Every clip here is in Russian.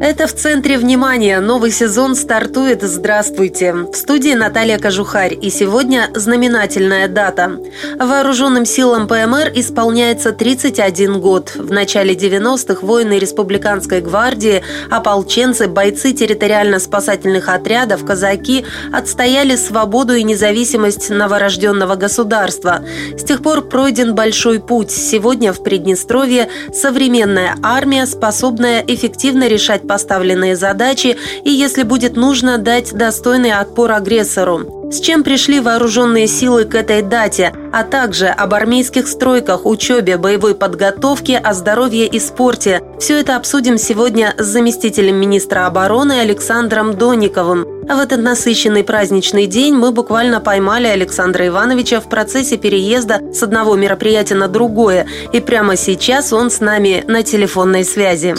Это в центре внимания. Новый сезон стартует. Здравствуйте. В студии Наталья Кожухарь. И сегодня знаменательная дата. Вооруженным силам ПМР исполняется 31 год. В начале 90-х воины Республиканской гвардии, ополченцы, бойцы территориально-спасательных отрядов, казаки отстояли свободу и независимость новорожденного государства. С тех пор пройден большой путь. Сегодня в Приднестровье современная армия, способная эффективно решать поставленные задачи и, если будет нужно, дать достойный отпор агрессору. С чем пришли вооруженные силы к этой дате, а также об армейских стройках, учебе, боевой подготовке, о здоровье и спорте. Все это обсудим сегодня с заместителем министра обороны Александром Дониковым. А в этот насыщенный праздничный день мы буквально поймали Александра Ивановича в процессе переезда с одного мероприятия на другое, и прямо сейчас он с нами на телефонной связи.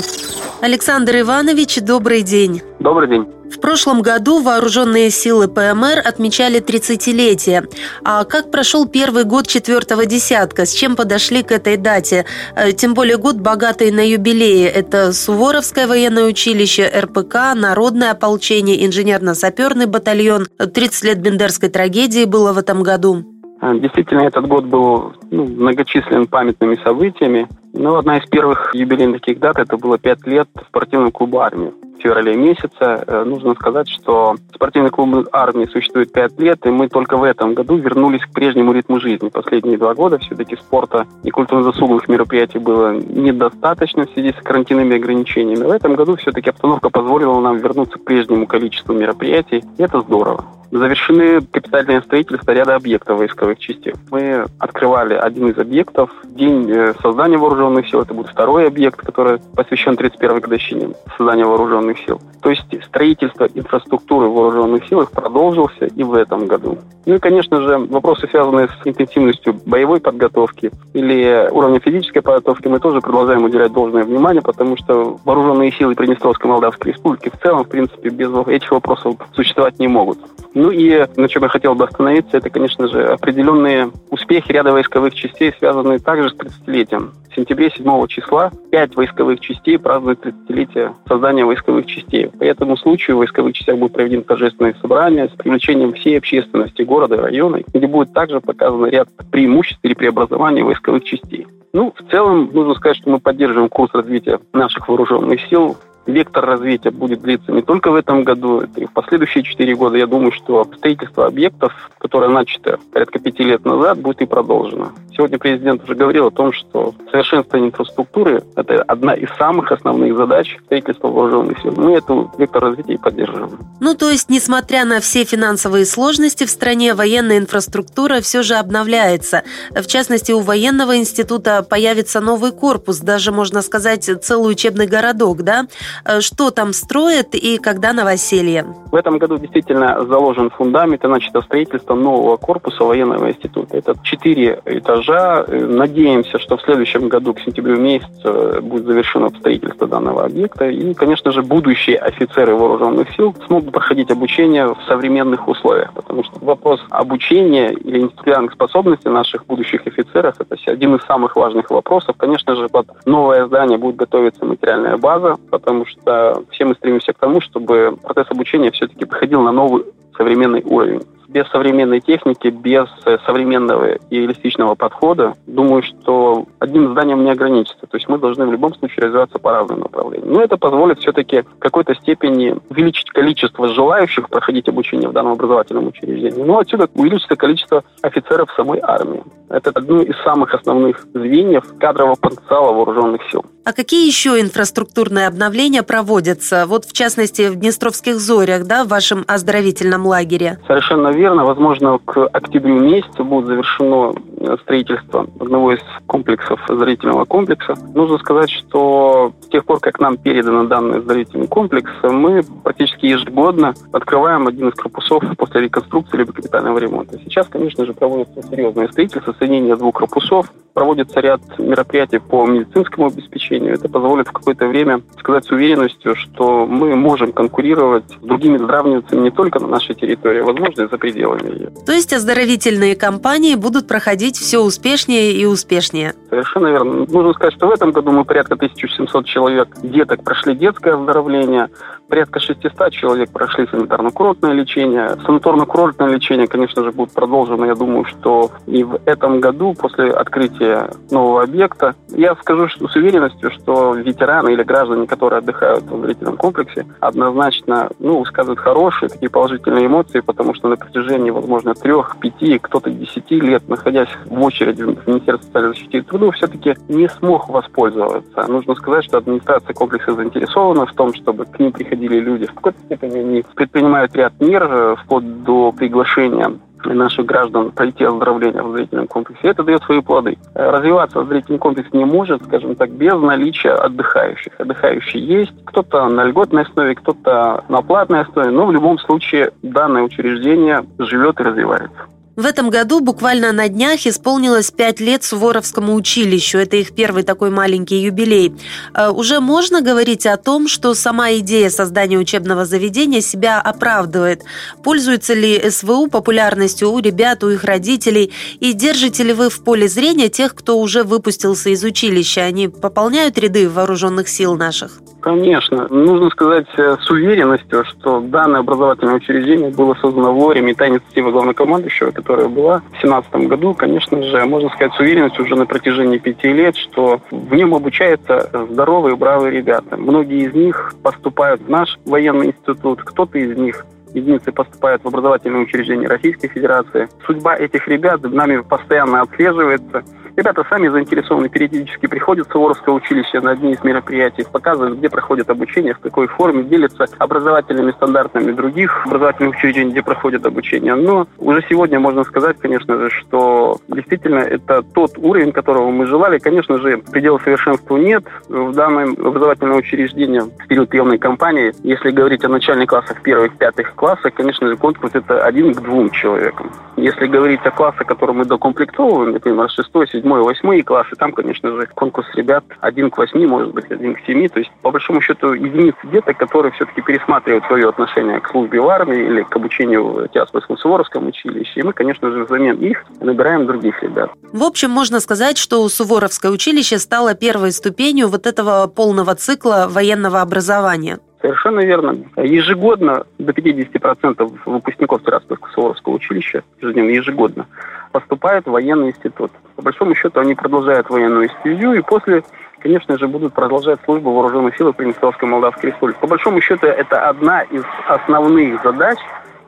Александр Иванович, добрый день. Добрый день. В прошлом году вооруженные силы ПМР отмечали 30-летие. А как прошел первый год четвертого десятка? С чем подошли к этой дате? Э, тем более год богатый на юбилеи. Это Суворовское военное училище, РПК, Народное ополчение, инженерно-саперный батальон. 30 лет Бендерской трагедии было в этом году. А, действительно, этот год был ну, многочислен памятными событиями. Но одна из первых юбилейных таких дат – это было пять лет спортивного клуба «Армии» в феврале месяце. Э, нужно сказать, что спортивный клуб армии существует пять лет, и мы только в этом году вернулись к прежнему ритму жизни. Последние два года все-таки спорта и культурно-заслуговых мероприятий было недостаточно в связи с карантинными ограничениями. В этом году все-таки обстановка позволила нам вернуться к прежнему количеству мероприятий, и это здорово. Завершены капитальные строительства ряда объектов войсковых частей. Мы открывали один из объектов. День э, создания вооруженных сил, это будет второй объект, который посвящен 31-й годовщине создания вооруженных сил. То есть строительство инфраструктуры вооруженных сил продолжился и в этом году. Ну и, конечно же, вопросы, связанные с интенсивностью боевой подготовки или уровнем физической подготовки, мы тоже продолжаем уделять должное внимание, потому что вооруженные силы Приднестровской Молдавской Республики в целом, в принципе, без этих вопросов существовать не могут. Ну и на чем я хотел бы остановиться, это, конечно же, определенные успехи ряда войсковых частей, связанные также с 30-летием. В сентябре 7 числа пять войсковых частей празднуют 30-летие создания войсковых частей. По этому случаю в войсковых частях будет проведено торжественное собрание с привлечением всей общественности города и района, где будет также показан ряд преимуществ или преобразований войсковых частей. Ну, в целом, нужно сказать, что мы поддерживаем курс развития наших вооруженных сил вектор развития будет длиться не только в этом году, это и в последующие четыре года. Я думаю, что строительство объектов, которое начато порядка пяти лет назад, будет и продолжено. Сегодня президент уже говорил о том, что совершенствование инфраструктуры – это одна из самых основных задач строительства вооруженных сил. Мы эту вектор развития и поддерживаем. Ну, то есть, несмотря на все финансовые сложности в стране, военная инфраструктура все же обновляется. В частности, у военного института появится новый корпус, даже, можно сказать, целый учебный городок, да? Э, что там строят и когда новоселье? В этом году действительно заложен фундамент и начато строительство нового корпуса военного института. Это четыре этажа. Э, надеемся, что в следующем году, к сентябрю месяцу, будет завершено строительство данного объекта. И, конечно же, будущие офицеры вооруженных сил смогут проходить обучение в современных условиях. Потому что вопрос обучения или интеллектуальных способностей наших будущих офицеров – это один из самых важных вопросов. Конечно же, под новое здание будет готовиться материальная база, потому что все мы стремимся к тому, чтобы процесс обучения все-таки приходил на новый современный уровень. Без современной техники, без э, современного и реалистичного подхода, думаю, что одним зданием не ограничится. То есть мы должны в любом случае развиваться по разным направлениям. Но это позволит все-таки в какой-то степени увеличить количество желающих проходить обучение в данном образовательном учреждении. Но отсюда увеличится количество офицеров самой армии. Это одно из самых основных звеньев кадрового потенциала вооруженных сил. А какие еще инфраструктурные обновления проводятся? Вот в частности в Днестровских зорях, да, в вашем оздоровительном лагере? Совершенно верно. Возможно, к октябрю месяцу будет завершено строительства одного из комплексов зрительного комплекса. Нужно сказать, что с тех пор, как нам передано данный зрительный комплекс, мы практически ежегодно открываем один из корпусов после реконструкции либо капитального ремонта. Сейчас, конечно же, проводится серьезное строительство, соединение двух корпусов, проводится ряд мероприятий по медицинскому обеспечению. Это позволит в какое-то время сказать с уверенностью, что мы можем конкурировать с другими здравницами не только на нашей территории, а, возможно, и за пределами ее. То есть оздоровительные кампании будут проходить все успешнее и успешнее? Совершенно верно. Нужно сказать, что в этом году мы порядка 1700 человек деток прошли детское оздоровление, порядка 600 человек прошли санитарно-курортное лечение. Санаторно-курортное лечение, конечно же, будет продолжено, я думаю, что и в этом году, после открытия нового объекта, я скажу что, с уверенностью, что ветераны или граждане, которые отдыхают в зрительном комплексе, однозначно ну, высказывают хорошие, такие положительные эмоции, потому что на протяжении, возможно, трех, пяти, кто-то десяти лет, находясь в очереди в Министерстве социальной защиты и труда, все-таки не смог воспользоваться. Нужно сказать, что администрация комплекса заинтересована в том, чтобы к ним приходили люди. В какой-то степени они предпринимают ряд мер, э, вплоть до приглашения наших граждан пройти оздоровление в зрительном комплексе. Это дает свои плоды. Э, развиваться зрительный комплекс не может, скажем так, без наличия отдыхающих. Отдыхающие есть, кто-то на льготной основе, кто-то на платной основе, но в любом случае данное учреждение живет и развивается. В этом году буквально на днях исполнилось пять лет Суворовскому училищу. Это их первый такой маленький юбилей. Э, уже можно говорить о том, что сама идея создания учебного заведения себя оправдывает. Пользуется ли СВУ популярностью у ребят, у их родителей? И держите ли вы в поле зрения тех, кто уже выпустился из училища? Они пополняют ряды вооруженных сил наших? Конечно. Нужно сказать э, с уверенностью, что данное образовательное учреждение было создано вовремя, и та главнокомандующего, которая была в 2017 году, конечно же, можно сказать с уверенностью уже на протяжении пяти лет, что в нем обучаются здоровые, бравые ребята. Многие из них поступают в наш военный институт, кто-то из них единицы поступают в образовательные учреждения Российской Федерации. Судьба этих ребят нами постоянно отслеживается. Ребята сами заинтересованы, периодически приходят в Суворовское училище на одни из мероприятий, показывают, где проходит обучение, в какой форме, делятся образовательными стандартами других образовательных учреждений, где проходит обучение. Но уже сегодня можно сказать, конечно же, что действительно это тот уровень, которого мы желали. Конечно же, предела совершенству нет. В данном образовательном учреждении в период приемной кампании, если говорить о начальных классах первых, пятых классах, конечно же, конкурс это один к двум человекам. Если говорить о классах, которые мы докомплектовываем, например, шестой, седьмой, седьмой, восьмой классы, там, конечно же, конкурс ребят один к восьми, может быть, один к семи. То есть, по большому счету, единицы деток, которые все-таки пересматривают свое отношение к службе в армии или к обучению в Тясповском Суворовском училище. И мы, конечно же, взамен их набираем других ребят. В общем, можно сказать, что Суворовское училище стало первой ступенью вот этого полного цикла военного образования. Совершенно верно. Ежегодно до 50% выпускников Тираспольского Суворовского училища, ежедневно, ежегодно, поступают в военный институт. По большому счету они продолжают военную стезю и после конечно же, будут продолжать службу вооруженных сил Приднестровской Молдавской Республики. По большому счету, это одна из основных задач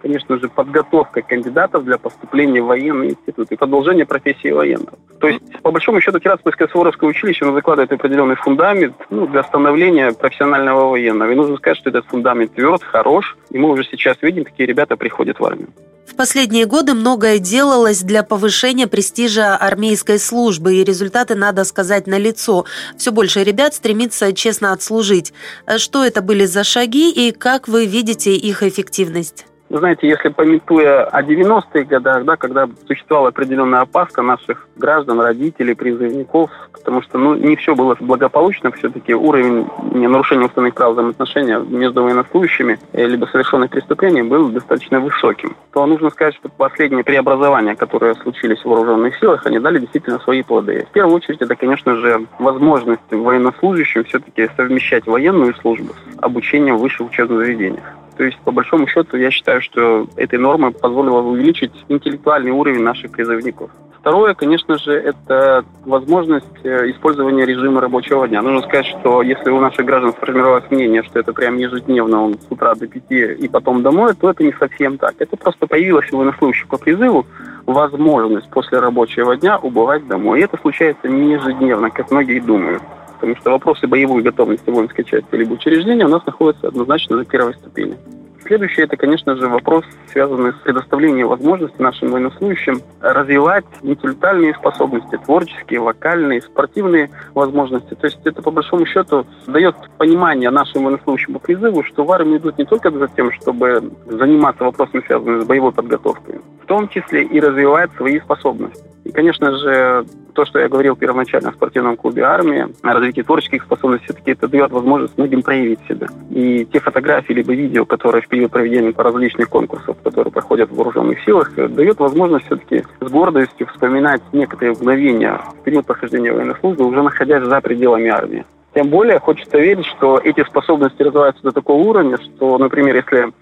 конечно же, подготовка кандидатов для поступления в военный институт и продолжение профессии военного. То есть, по большому счету, Тираспольское Суворовское училище оно закладывает определенный фундамент ну, для становления профессионального военного. И нужно сказать, что этот фундамент тверд, хорош, и мы уже сейчас видим, какие ребята приходят в армию. В последние годы многое делалось для повышения престижа армейской службы, и результаты, надо сказать, налицо. Все больше ребят стремится честно отслужить. Что это были за шаги и как вы видите их эффективность? Вы знаете, если пометуя о 90-х годах, да, когда существовала определенная опаска наших граждан, родителей, призывников, потому что ну, не все было благополучно, все-таки уровень нарушения уставных прав взаимоотношения между военнослужащими э, либо совершенных преступлений был достаточно высоким, то нужно сказать, что последние преобразования, которые случились в вооруженных силах, они дали действительно свои плоды. В первую очередь, это, конечно же, возможность военнослужащим все-таки совмещать военную службу с обучением в высших учебных заведениях. То есть, по большому счету, я считаю, что этой нормой позволило увеличить интеллектуальный уровень наших призывников. Второе, конечно же, это возможность э, использования режима рабочего дня. Нужно сказать, что если у наших граждан сформировалось мнение, что это прям ежедневно он с утра до пяти и потом домой, то это не совсем так. Это просто появилось у военнослужащих по призыву возможность после рабочего дня убывать домой. И это случается не ежедневно, как многие думают потому что вопросы боевой готовности воинской части либо учреждения у нас находятся однозначно на первой ступени. Следующий – это, конечно же, вопрос, связанный с предоставлением возможности нашим военнослужащим развивать интеллектуальные способности, творческие, вокальные, спортивные возможности. То есть это, по большому счету, дает понимание нашим военнослужащим по призыву, что в армию идут не только за тем, чтобы заниматься вопросами, связанными с боевой подготовкой, в том числе и развивать свои способности. И, конечно же, то, что я говорил первоначально в спортивном клубе армии, о развитии творческих способностей, все-таки это дает возможность многим проявить себя. И те фотографии либо видео, которые в период проведения различных конкурсов, которые проходят в вооруженных силах, дают возможность все-таки с гордостью вспоминать некоторые мгновения в период прохождения военной службы, уже находясь за пределами армии. Тем более хочется верить, что эти способности развиваются до такого уровня, что, например, если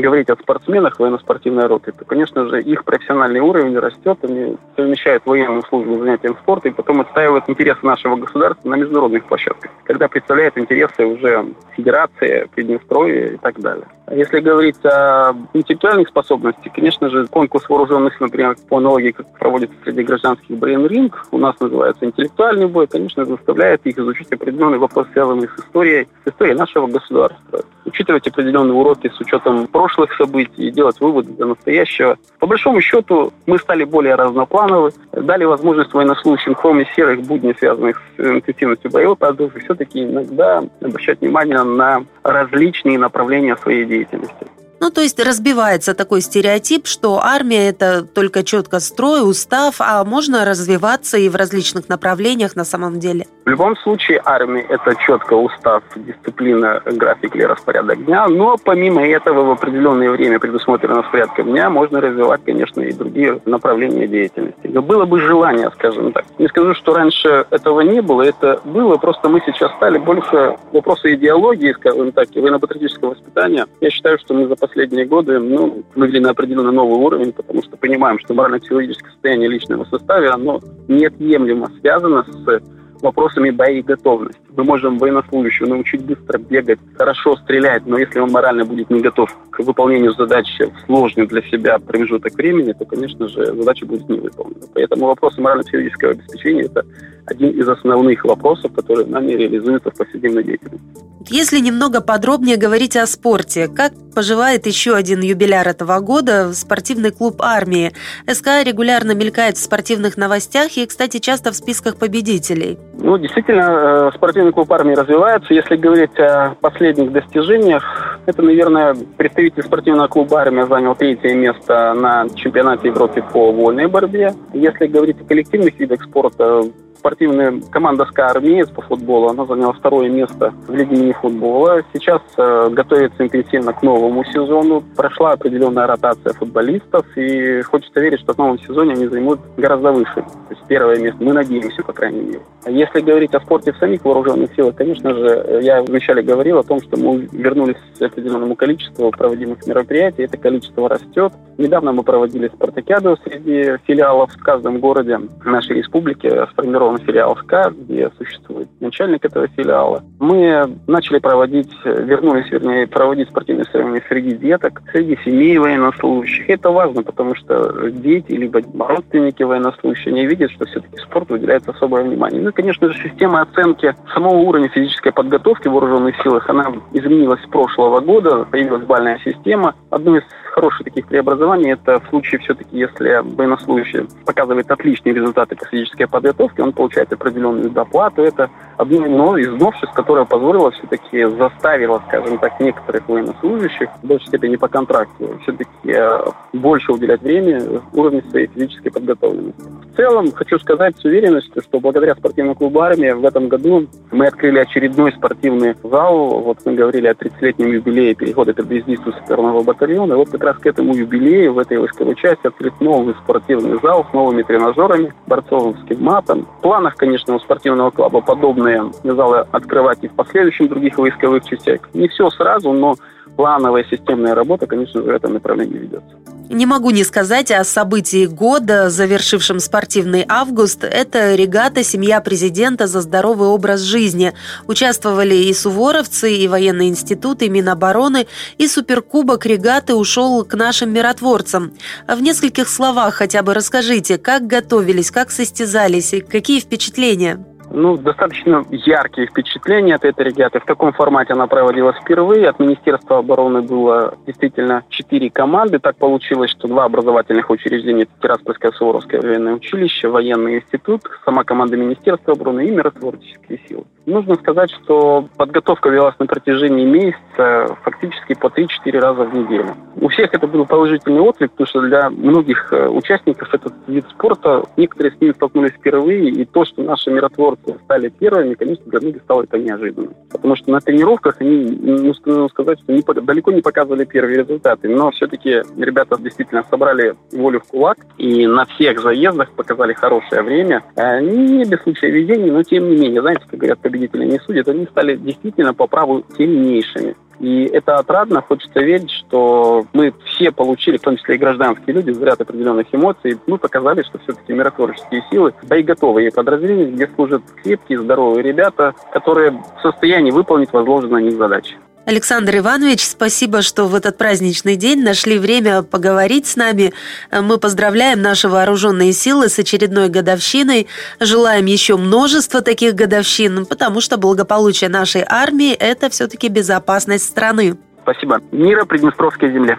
говорить о спортсменах военно-спортивной роты, то, конечно же, их профессиональный уровень растет, они совмещают военную службу с занятием спорта и потом отстаивают интересы нашего государства на международных площадках, когда представляют интересы уже Федерации, Приднестровья и так далее. Если говорить о интеллектуальных способностях, конечно же, конкурс вооруженных, например, по аналогии, как проводится среди гражданских Brain Ring, у нас называется интеллектуальный бой, конечно, заставляет их изучить определенный вопрос, связанный с историей, с историей нашего государства, учитывать определенные уроки с учетом прошлых событий и делать выводы для настоящего. По большому счету, мы стали более разноплановы, дали возможность военнослужащим, кроме серых будней, связанных с интенсивностью боевой подготовки, все-таки иногда обращать внимание на различные направления своей деятельности. Ну, то есть разбивается такой стереотип, что армия – это только четко строй, устав, а можно развиваться и в различных направлениях на самом деле. В любом случае армия – это четко устав, дисциплина, график или распорядок дня, но помимо этого в определенное время, предусмотренное распорядком дня, можно развивать, конечно, и другие направления деятельности. Но было бы желание, скажем так. Не скажу, что раньше этого не было, это было, просто мы сейчас стали больше вопросы идеологии, скажем так, и военно-патриотического воспитания. Я считаю, что мы за последние годы ну, вывели на определенно новый уровень, потому что понимаем, что морально-психологическое состояние личного состава, оно неотъемлемо связано с вопросами боеготовности. Мы можем военнослужащего научить быстро бегать, хорошо стрелять, но если он морально будет не готов к выполнению задачи в сложный для себя промежуток времени, то, конечно же, задача будет не выполнена. Поэтому вопросы морально-психологического обеспечения – это один из основных вопросов, которые нами реализуются в повседневной деятельности. Если немного подробнее говорить о спорте, как поживает еще один юбиляр этого года – спортивный клуб армии. СК регулярно мелькает в спортивных новостях и, кстати, часто в списках победителей. Ну, действительно, э, спортивный клуб армии развивается. Если говорить о последних достижениях, это, наверное, представитель спортивного клуба армия занял третье место на чемпионате Европы по вольной борьбе. Если говорить о коллективных видах спорта, спортивная команда СКА «Армеец» по футболу. Она заняла второе место в Лиге мини-футбола. Сейчас э, готовится интенсивно к новому сезону. Прошла определенная ротация футболистов. И хочется верить, что в новом сезоне они займут гораздо выше. То есть первое место. Мы надеемся, по крайней мере. А если говорить о спорте в самих вооруженных силах, конечно же, я вначале говорил о том, что мы вернулись к определенному количеству проводимых мероприятий. Это количество растет. Недавно мы проводили спартакиаду среди филиалов в каждом городе нашей республики. Сформирован сформирован филиал СКА, где существует начальник этого филиала. Мы начали проводить, вернулись, вернее, проводить спортивные соревнования среди деток, среди семей военнослужащих. Это важно, потому что дети, либо родственники военнослужащих, они видят, что все-таки спорту уделяется особое внимание. Ну и, конечно же, система оценки самого уровня физической подготовки в вооруженных силах, она изменилась с прошлого года, появилась бальная система. Одно из хороших таких преобразований это в случае все-таки, если военнослужащий показывает отличные результаты по физической подготовке, он получает определенную доплату. Это одно из новшеств, которое позволило все-таки заставило, скажем так, некоторых военнослужащих, в большей степени по контракту, все-таки э, больше уделять времени уровню своей физической подготовленности. В целом, хочу сказать с уверенностью, что благодаря спортивному клубу «Армия» в этом году мы открыли очередной спортивный зал. Вот мы говорили о 30-летнем юбилее перехода бездействию саперного батальона. Вот как раз к этому юбилею в этой войсковой части открыт новый спортивный зал с новыми тренажерами, борцовским матом. В планах, конечно, у спортивного клуба подобные залы открывать и в последующих других войсковых частях. Не все сразу, но плановая системная работа, конечно в этом направлении ведется. Не могу не сказать о событии года, завершившем спортивный август. Это регата «Семья президента за здоровый образ жизни». Участвовали и суворовцы, и военный институт, и Минобороны, и суперкубок регаты ушел к нашим миротворцам. В нескольких словах хотя бы расскажите, как готовились, как состязались, какие впечатления? Ну, достаточно яркие впечатления от этой регаты. В таком формате она проводилась впервые. От Министерства обороны было действительно четыре команды. Так получилось, что два образовательных учреждения – Тираспольское Суворовское военное училище, военный институт, сама команда Министерства обороны и миротворческие силы. Нужно сказать, что подготовка велась на протяжении месяца фактически по 3-4 раза в неделю. У всех это был положительный отклик, потому что для многих э, участников этот вид спорта, некоторые с ним столкнулись впервые, и то, что наши миротворцы стали первыми, конечно, для многих стало это неожиданно. Потому что на тренировках они, ну, нужно сказать, что не, далеко не показывали первые результаты, но все-таки ребята действительно собрали волю в кулак, и на всех заездах показали хорошее время. Э, не без случая везения, но тем не менее, знаете, как говорят, победителей не судят, они стали действительно по праву сильнейшими. И это отрадно. Хочется верить, что мы все получили, в том числе и гражданские люди, заряд определенных эмоций. Мы показали, что все-таки миротворческие силы боеготовые подразделения, где служат крепкие, здоровые ребята, которые в состоянии выполнить возложенные на них задачи. Александр Иванович, спасибо, что в этот праздничный день нашли время поговорить с нами. Мы поздравляем наши вооруженные силы с очередной годовщиной. Желаем еще множества таких годовщин, потому что благополучие нашей армии – это все-таки безопасность страны. Спасибо. Мира Приднестровской земле.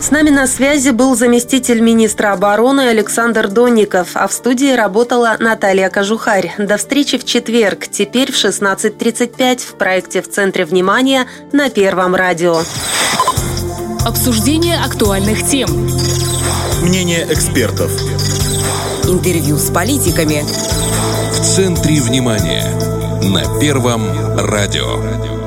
С нами на связи был заместитель министра обороны Александр Донников, а в студии работала Наталья Кожухарь. До встречи в четверг, теперь в 16.35 в проекте «В центре внимания» на Первом радио. Обсуждение актуальных тем. Мнение экспертов. Интервью с политиками. В центре внимания на Первом радио.